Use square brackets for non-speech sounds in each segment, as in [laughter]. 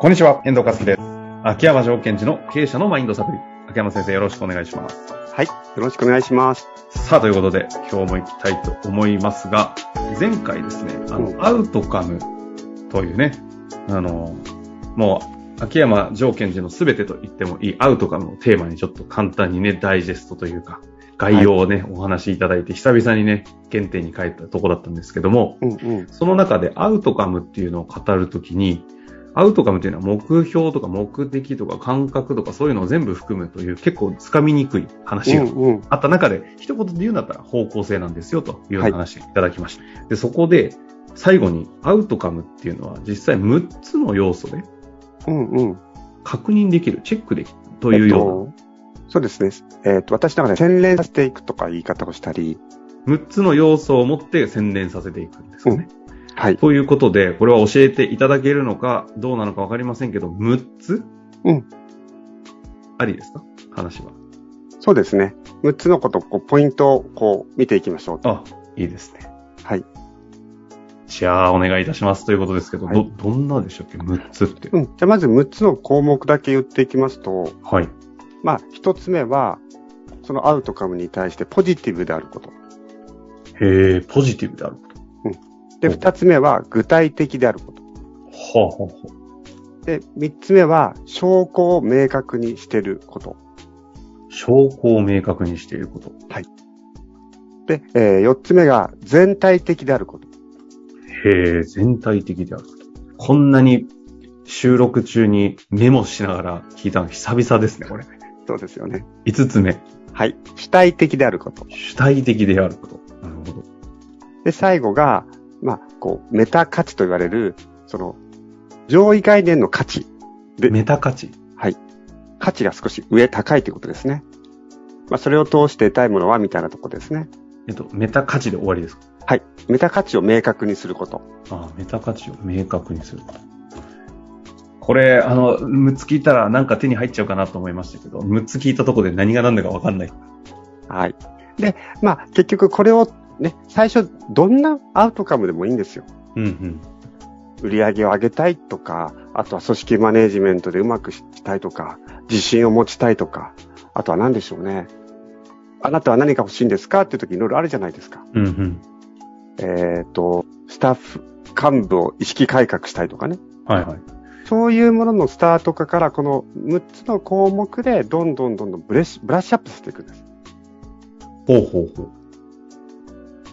こんにちは、遠藤和樹です。秋山条件時の経営者のマインドサプリ。秋山先生よろしくお願いします。はい。よろしくお願いします。さあ、ということで、今日も行きたいと思いますが、前回ですね、あの、うんアウトカムというね、あの、もう、秋山条件時の全てと言ってもいいアウトカムをテーマにちょっと簡単にね、ダイジェストというか、概要をね、お話しいただいて、久々にね、原点に帰ったとこだったんですけども、うんうん。その中でアウトカムっていうのを語るときに、アウトカムっていうのは目標とか目的とか感覚とかそういうのを全部含むという結構つかみにくい話がうんうん。あった中で、一言で言うんだったら方向性なんですよという話をいただきました。で、そこで最後にアウトカムっていうのは実際6つの要素でうんうん。確認できる、チェックできるというよえっとそうですね。えっ、と、私の中で洗練させていくとか言い方をしたり、うな6つの要素を持って洗練させていくんですよね。はい。ということで、これは教えていただけるのかどうなのかわかりませんけど、6つ？うん。ありですか？話は。そうですね。6つのこと、こう、ポイントを、こう、見ていきましょうと。あ、いいですね。はい。じゃあ、お願いいたしますということですけど、はいど、どんなでしたっけ ?6 つって。うん。じゃあ、まず6つの項目だけ言っていきますと、はい。まあ、1つ目は、そのアウトカムに対してポジティブであること。へえ、ポジティブであること。で、うん2つ目は具体的であること。はあ、はあ、はで、3つ目は証拠を明確にしていること。あ。証拠を明確にしていること。で、え4つ目が全体的であること。へえ、全体的であること。こんなに収録中にメモしながら聞いたの久々ですね、これ。そうですよね。5つ目。はい。主体的であること。主体的であること。なるほど。で、最後が、まあ、こう、メタ価値と言われる、その、上位概念の価値。でメタ価値。価値が少し上、高いということですね。まあ、それを通して得たいものは、みたいなところですね。えっと、メタ価値で終わりですか？はい。メタ価値を明確にすること。ああ、メタ価値を明確にすること。これ、あの、6つ聞いたらなんか手に入っちゃうかなと思いましたけど、6つ聞いたところで何が何だかわかんない。はい。で、まあ、結局これをね、最初、どんなアウトカムでもいいんですよ。うんうん。売り上げを上げたいとか、あとは組織マネジメントでうまくしたいとか、自信を持ちたいとか、あとは何でしょうね。あなたは何が欲しいんですかっていう時いろいろあるじゃないですか。うんうん。えっ、と、スタッフ、幹部を意識改革したいとかね。はいはい。そういうもののスタート化から、この6つの項目で、どんどんどんどんブレッシュブラッシュアップしていくんです。ほうほうほう。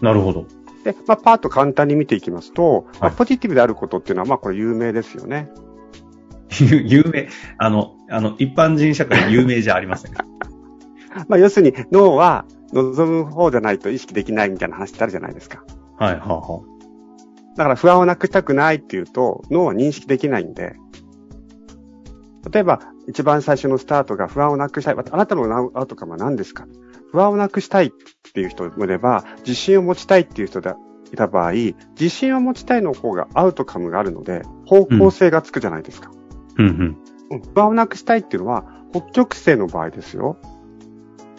なるほど。で、まあ、パーッと簡単に見ていきますと、まあはいポジティブであることっていうのは、まあ、これ有名ですよね。有 [laughs] 有名、あの、あの、一般人社会有名じゃありません。[laughs] まあ、要するに、脳は望む方じゃないと意識できないみたいな話ってあるじゃないですか。はい、はあ、はだから不安をなくしたくないっていうと、脳は認識できないんで、例えば、一番最初のスタートが不安をなくしたい。あなたのアウトカムは何ですか？不安をなくしたいっていう人もいれば、自信を持ちたいっていう人がいた場合、自信を持ちたいの方がアウトカムがあるので、方向性がつくじゃないですか。うんうん。うん不安をなくしたいっていうのは、北極星の場合ですよ。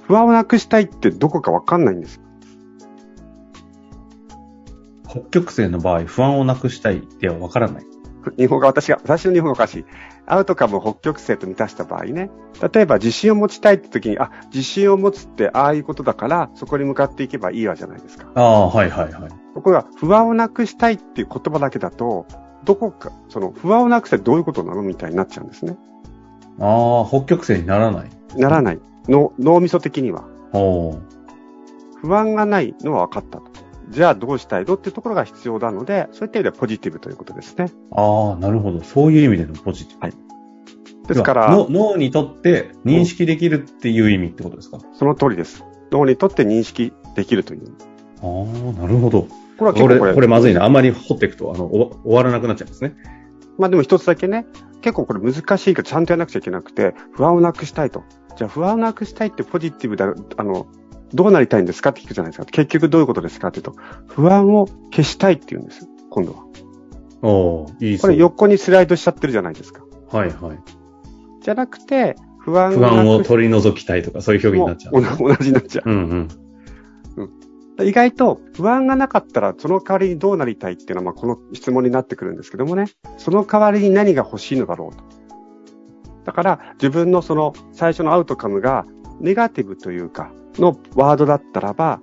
不安をなくしたいってどこかわかんないんです。北極星の場合、不安をなくしたいではわからない。日本語が私が、私の日本語がおかしい。アウトカムを北極星と満たした場合ね。例えば自信を持ちたいって時に、あ、自信を持つってああいうことだから、そこに向かっていけばいいわじゃないですか。ああ、はいはいはい。ところが、不安をなくしたいっていう言葉だけだと、どこか、その、不安をなくしてどういうことなのみたいになっちゃうんですね。ああ、北極星にならない。ならない。の脳みそ的には。不安がないのは分かったと。じゃあどうしたいの？っていうところが必要なので、そういった意味ではポジティブということですね。ああ、なるほど。そういう意味でのポジティブ。はいですから、の脳にとって認識できるっていう意味ってことですか、その通りです。脳にとって認識できるという。ああ、なるほど。これは結構これ、これまずいな。あんまり掘っていくと、あの、お終わらなくなっちゃいますね。まあでも一つだけね、結構これ難しいけどちゃんとやらなくちゃいけなくて、不安をなくしたいと。じゃあ不安をなくしたいってポジティブだ、あの、どうなりたいんですか？って聞くじゃないですか。結局どういうことですかって言うと、不安を消したいって言うんですよ。今度は。おーいいこれ横にスライドしちゃってるじゃないですか。はいはい。じゃなくて、不安不安を取り除きたいとか、そういう表現になっちゃう。も同同じになっちゃう。うんうん。意外と不安がなかったらその代わりにどうなりたいっていうのはまあこの質問になってくるんですけどもね、その代わりに何が欲しいのだろうと。だから自分のその最初のアウトカムがネガティブというかのワードだったらば、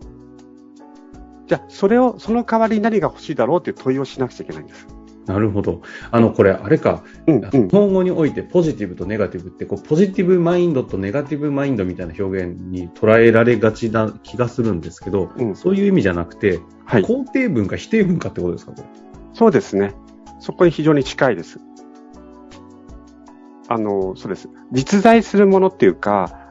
じゃあそれを、その代わりに何が欲しいだろうっていう問いをしなくちゃいけないんです。なるほど。あの、これ、あれか、うん、うん。日本語においてポジティブとネガティブって、こう、ポジティブマインドとネガティブマインドみたいな表現に捉えられがちな気がするんですけど、うんそういう意味じゃなくて、はい。肯定文か否定文かってことですか、これ？そうですね。そこに非常に近いです。あの、そうです。実在するものっていうか、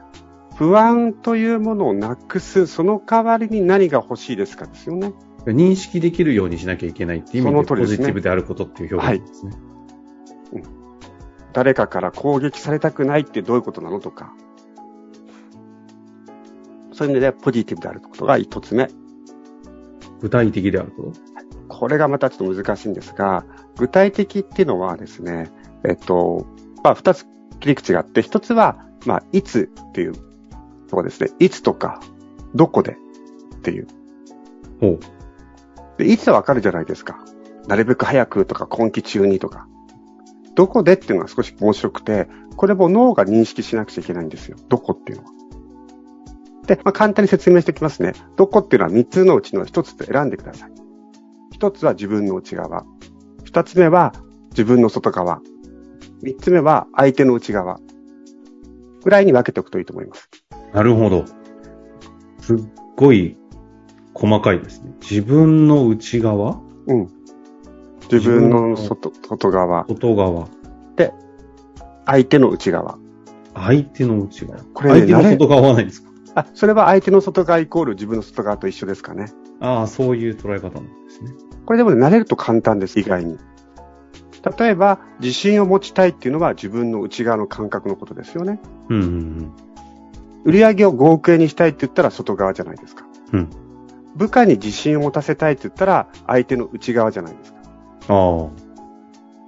不安というものをなくす、その代わりに何が欲しいですかですよね。認識できるようにしなきゃいけないっていう意味で、ポジティブであることっていう表現ですね。誰かから攻撃されたくないってどういうことなのとか。そういう意味でポジティブであることが一つ目。具体的であること？これがまたちょっと難しいんですが、具体的っていうのはですね、えっと、まあ、二つ切り口があって、一つは、まあ、いつっていうとこですね。いつとか、どこでっていう。ほう。で、いつはわかるじゃないですか。なるべく早くとか、今期中にとか。どこでっていうのは少し面白くて、これも脳が認識しなくちゃいけないんですよ。どこっていうのは。で、まあ、簡単に説明しておきますね。どこっていうのは3つのうちの1つと選んでください。1つは自分の内側。2つ目は自分の外側。3つ目は相手の内側。ぐらいに分けておくといいと思います。なるほど。すっごい細かいですね。自分の内側？うん。自分の外、外側。外側。相手の内側。相手の内側。これね相手の外側はないんですか？あ、それは相手の外側イコール自分の外側と一緒ですかね。ああ、そういう捉え方なんですね。これでもね、慣れると簡単です、意外に。例えば、自信を持ちたいっていうのは自分の内側の感覚のことですよね。うんうん売り上げを5億円にしたいって言ったら外側じゃないですか。うん部下に自信を持たせたいって言ったら相手の内側じゃないですか。うん。あ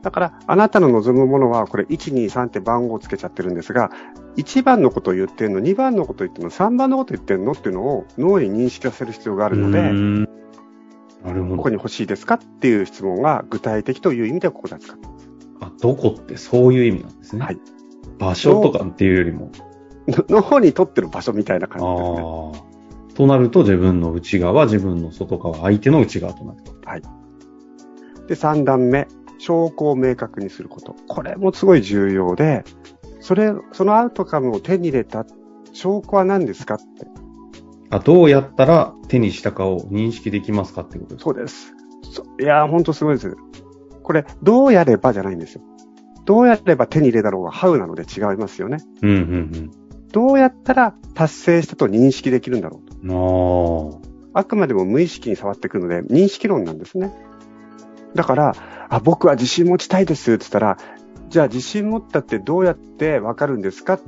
だから、あなたの望むものは、これ、1、2、3って番号をつけちゃってるんですが、1番のことを言ってんの、2番のことを言ってんの、3番のことを言ってんのっていうのを脳に認識させる必要がああ。るので、なるほどここに。欲しいですかっていう質問が具体的という意味でここで使ってます。あ、どこってそういう意味なんですね。はい。場所とかっていうよりも。[laughs] の脳にとってる場所みたいなあ感じですね。あ。となると自分の内側、自分の外側、相手の内側となると。で、3段目、証拠を明確にすること。これもすごい重要で、それ、そのアウトカムを手に入れた証拠は何ですかって。あ、どうやったら手にしたかを認識できますかってことですか？そうです。そいやー、ほんとすごいです。これ、どうやればじゃないんですよ。どうやれば手に入れだろうが、ハウなので違いますよね。うんうんどうやったら達成したと認識できるんだろうと。うん。あくまでも無意識に触ってくるので、認識論なんですね。だから、あ、僕は自信持ちたいですって言ったら、じゃあ自信持ったってどうやってわかるんですかっ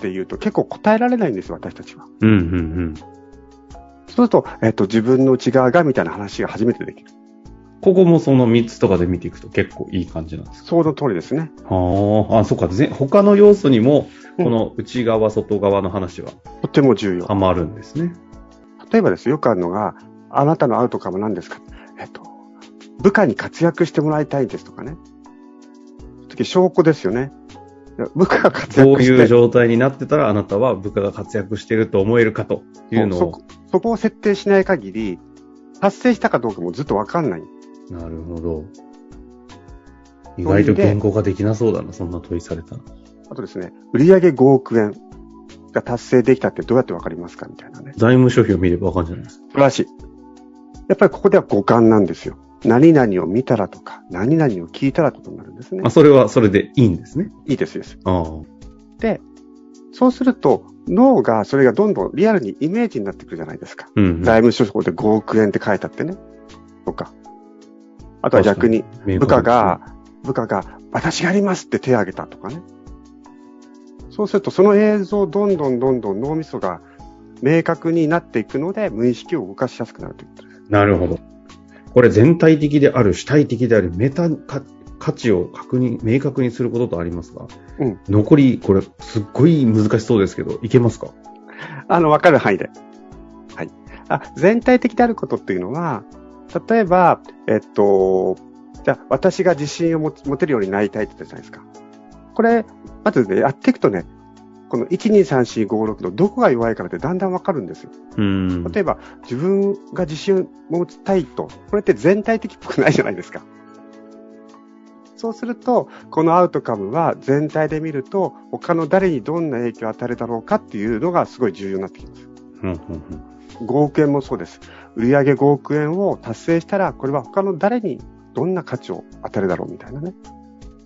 て言うと結構答えられないんですよ、私たちは。うんうんうん。そうすると、えっと、自分の内側がみたいな話が初めてできる。ここもその3つとかで見ていくと結構いい感じなんですか？その通りですね。ああ、あ、そっか。ぜ他の要素にも、うん [laughs] この内側、外側の話はとても重要。ハマるんですね。例えばですよ、よくあるのが、あなたのアウトカム何ですか？えっと、部下に活躍してもらいたいですとかね。次、証拠ですよね。いや部下が活どう躍していう状態になってたらあなたは部下が活躍してると思えるかというのを。そこそこを設定しない限り、達成したかどうかもずっとわかんない。なるほど。意外と言語化できなそうだな、そんな問いされたら。あとですね、売上5億円が達成できたってどうやってわかりますかみたいなね。財務諸表を見ればわかるんじゃない？ですか。素晴らしい。やっぱりここでは五感なんですよ。何々を見たらとか、何々を聞いたらとかになるんですねあ、。それはそれでいいんですね？いいです、いいです。ああ。で、そうすると、脳がそれがどんどんリアルにイメージになってくるじゃないですか。うん、うん。財務諸表で5億円って書いてあってね。とか。あとは逆に、部下が、部下が、私がやりますって手を挙げたとかね。そうすると、その映像、どんどんどんどん脳みそが明確になっていくので、無意識を動かしやすくなるということです。なるほど。これ全体的である、主体的である、メタか価値を確認、明確にすることとありますが、うん残り、これ、すっごい難しそうですけど、いけますか？あの、わかる範囲で。はい。あ、全体的であることっていうのは、例えば、えっと、じゃあ、私が自信を持持てるようになりたいって言ったじゃないですか。これ、まずね、やっていくとね、この1、2、3、4、5、6のどこが弱いからってだんだんわかるんですよ。うん。例えば、自分が自信を持ちたいと、これって全体的っぽくないじゃないですか。そうすると、このアウトカムは全体で見ると、他の誰にどんな影響を与えるだろうかっていうのがすごい重要になってきます。うんうんうん5億円もそうです。売上5億円を達成したら、これは他の誰にどんな価値を与えるだろうみたいなね。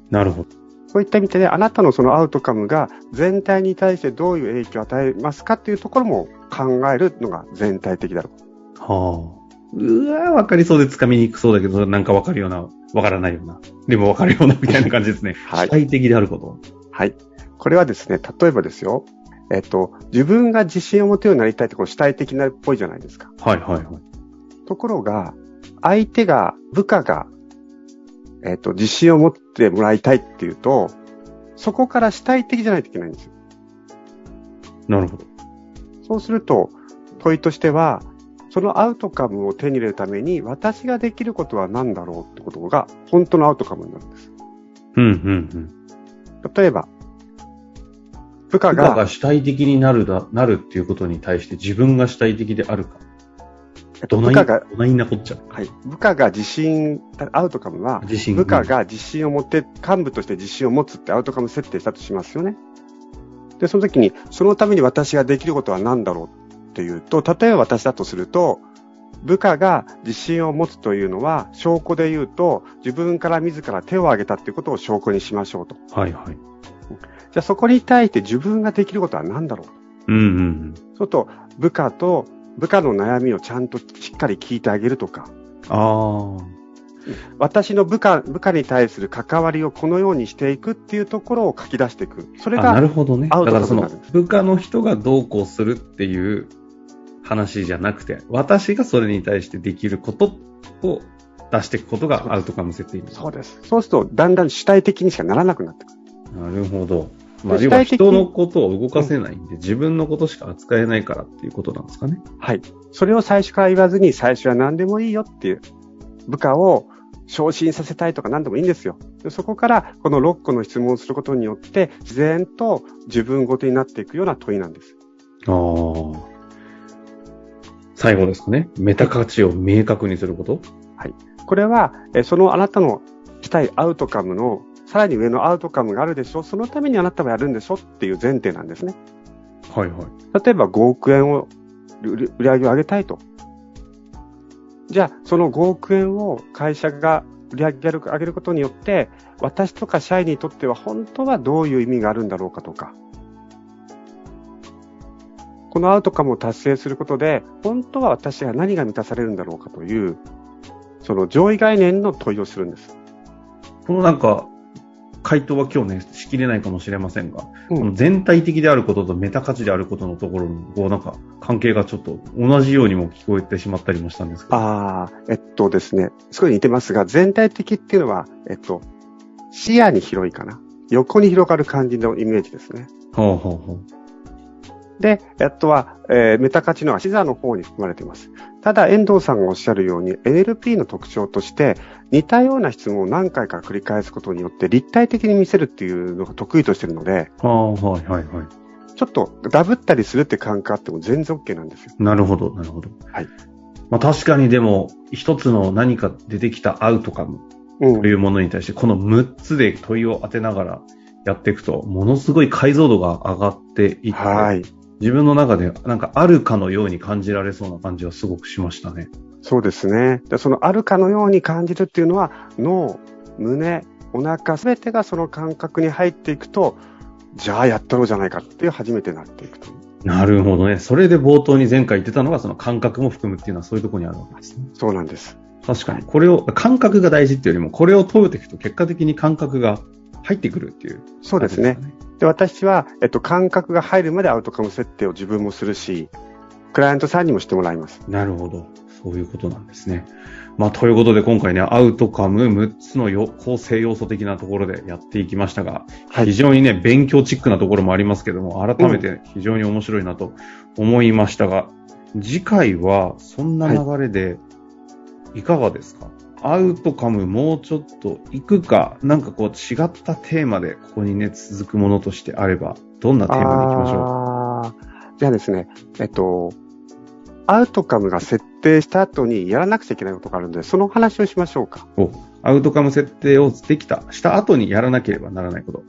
なるほど。そういった意味で、ね、あなたのそのアウトカムが全体に対してどういう影響を与えますかっていうところも考えるのが全体的だろう。はあ。うわわかりそうで掴みにくそうだけど、なんかわかるような、わからないような。でもわかるような、みたいな感じですね。[laughs] はい主体的であること。はい。これはですね、例えばですよ。えっと、自分が自信を持てるようになりたいってこう主体的なっぽいじゃないですか。はいはいはい。ところが、相手が、部下が、えっと、自信を持ってもらいたいっていうと、そこから主体的じゃないといけないんですよ。なるほど。そうすると、問いとしては、そのアウトカムを手に入れるために、私ができることは何だろうってことが、本当のアウトカムになるんです。うんうんうん。例えば、部下部下が、が主体的になるだ、なるっていうことに対して自分が主体的であるか。えっとどない、部下が、どないなこっちゃ。はい、部下が自信、アウトカムは、部下が自信を持って、幹部として自信を持つってアウトカム設定したとしますよね。で、その時に、そのために私ができることは何だろうっていうと、例えば私だとすると、部下が自信を持つというのは、証拠で言うと、自分から自ら手を挙げたっていうことを証拠にしましょうと。はいはい。じゃあそこに対して自分ができることは何だろううんうんうん。そうと、部下と、部下の悩みをちゃんとしっかり聞いてあげるとか、ああ。私の部下、部下に対する関わりをこのようにしていくっていうところを書き出していく。それあ、なが、るほどね。だからその部下の人がどうこうするっていう話じゃなくて、私がそれに対してできることを出していくことがアウトカム設定そうです。そうすると、だんだん主体的にしかならなくなってくる。なるほど。まあ、で要は人のことを動かせないんで、自分のことしか扱えないからっていうことなんですかね。はい。それを最初から言わずに、最初は何でもいいよっていう、部下を昇進させたいとか何でもいいんですよ。でそこから、この6個の質問をすることによって、自然と自分ごとになっていくような問いなんです。ああ。最後ですかね。メタ価値を明確にすることこれは、えそのあなたのしたいアウトカムの、さらに上のアウトカムがあるでしょそのためにあなたはやるんでしょっていう前提なんですね。はいはい。例えば5億円を、売り上げを上げたいと。じゃあ、その5億円を会社が売り上げる上げることによって、私とか社員にとっては本当はどういう意味があるんだろうかとか。このアウトカムを達成することで、本当は私が何が満たされるんだろうかという、その上位概念の問いをするんです。このなんか、回答は今日ね、しきれないかもしれませんが、うんこの全体的であることとメタ価値であることのところに、こうなんか、関係がちょっと同じようにも聞こえてしまったりもしたんですけど。ああ、えっとですね、すごい似てますが、全体的っていうのは、えっと、視野に広いかな。横に広がる感じのイメージですね。ほうほうほう。で、あとは、えーメタ価値のは視座の方に含まれています。ただ、遠藤さんがおっしゃるように、NLP の特徴として、似たような質問を何回か繰り返すことによって、立体的に見せるっていうのが得意としてるので、ああ、はいはいはい。ちょっとダブったりするって感覚あっても全然 OK なんですよ。なるほど、なるほど。はい。まあ確かにでも、一つの何か出てきたアウトカムうんと。いうものに対して、この6つで問いを当てながらやっていくと、ものすごい解像度が上がっていって、はい。自分の中でなんかあるかのように感じられそうな感じはすごくしましたね。そうですね。でそのあるかのように感じるっていうのは、脳、胸、お腹、すべてがその感覚に入っていくと、じゃあやったろうじゃないかっていう初めてなっていくと。なるほどね。それで冒頭に前回言ってたのが、その感覚も含むっていうのはそういうところにあるわけですね。そうなんです。確かに。これを、感覚が大事っていうよりも、これを問うていくと結果的に感覚が入ってくるっていう、そうですね。。で、私は、えっと、感覚が入るまでアウトカム設定を自分もするし、クライアントさんにもしてもらいます。なるほど。そういうことなんですね。まあ、ということで今回ね、アウトカム6つのよ構成要素的なところでやっていきましたが、はい非常にね、勉強チックなところもありますけども、改めて非常に面白いなと思いましたが、次回はそんな流れでいかがですか、アウトカムもうちょっと行くか、なんかこう違ったテーマでここにね、続くものとしてあれば、どんなテーマでいきましょう？じゃあですね、えっと、アウトカムが設定した後にやらなくちゃいけないことがあるので、その話をしましょうか。おアウトカム設定をできた、した後にやらなければならないこと。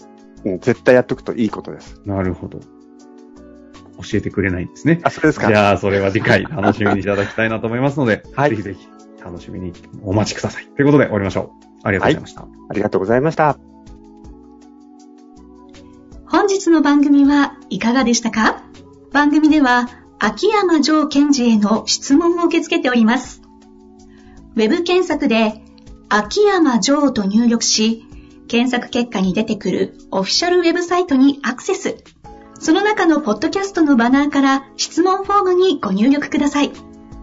うん、絶対やっとくといいことです。なるほど。教えてくれないんですね。あ、それですかじゃあ、それは次回楽しみにいただきたいなと思いますので、[laughs] はいぜひぜひ楽しみにお待ちください。ということで終わりましょう。ありがとうございました。ありがとうございました。本日の番組はいかがでしたか？番組では秋山城賢治への質問を受け付けております。ウェブ検索で秋山城と入力し、検索結果に出てくるオフィシャルウェブサイトにアクセス。その中のポッドキャストのバナーから質問フォームにご入力ください。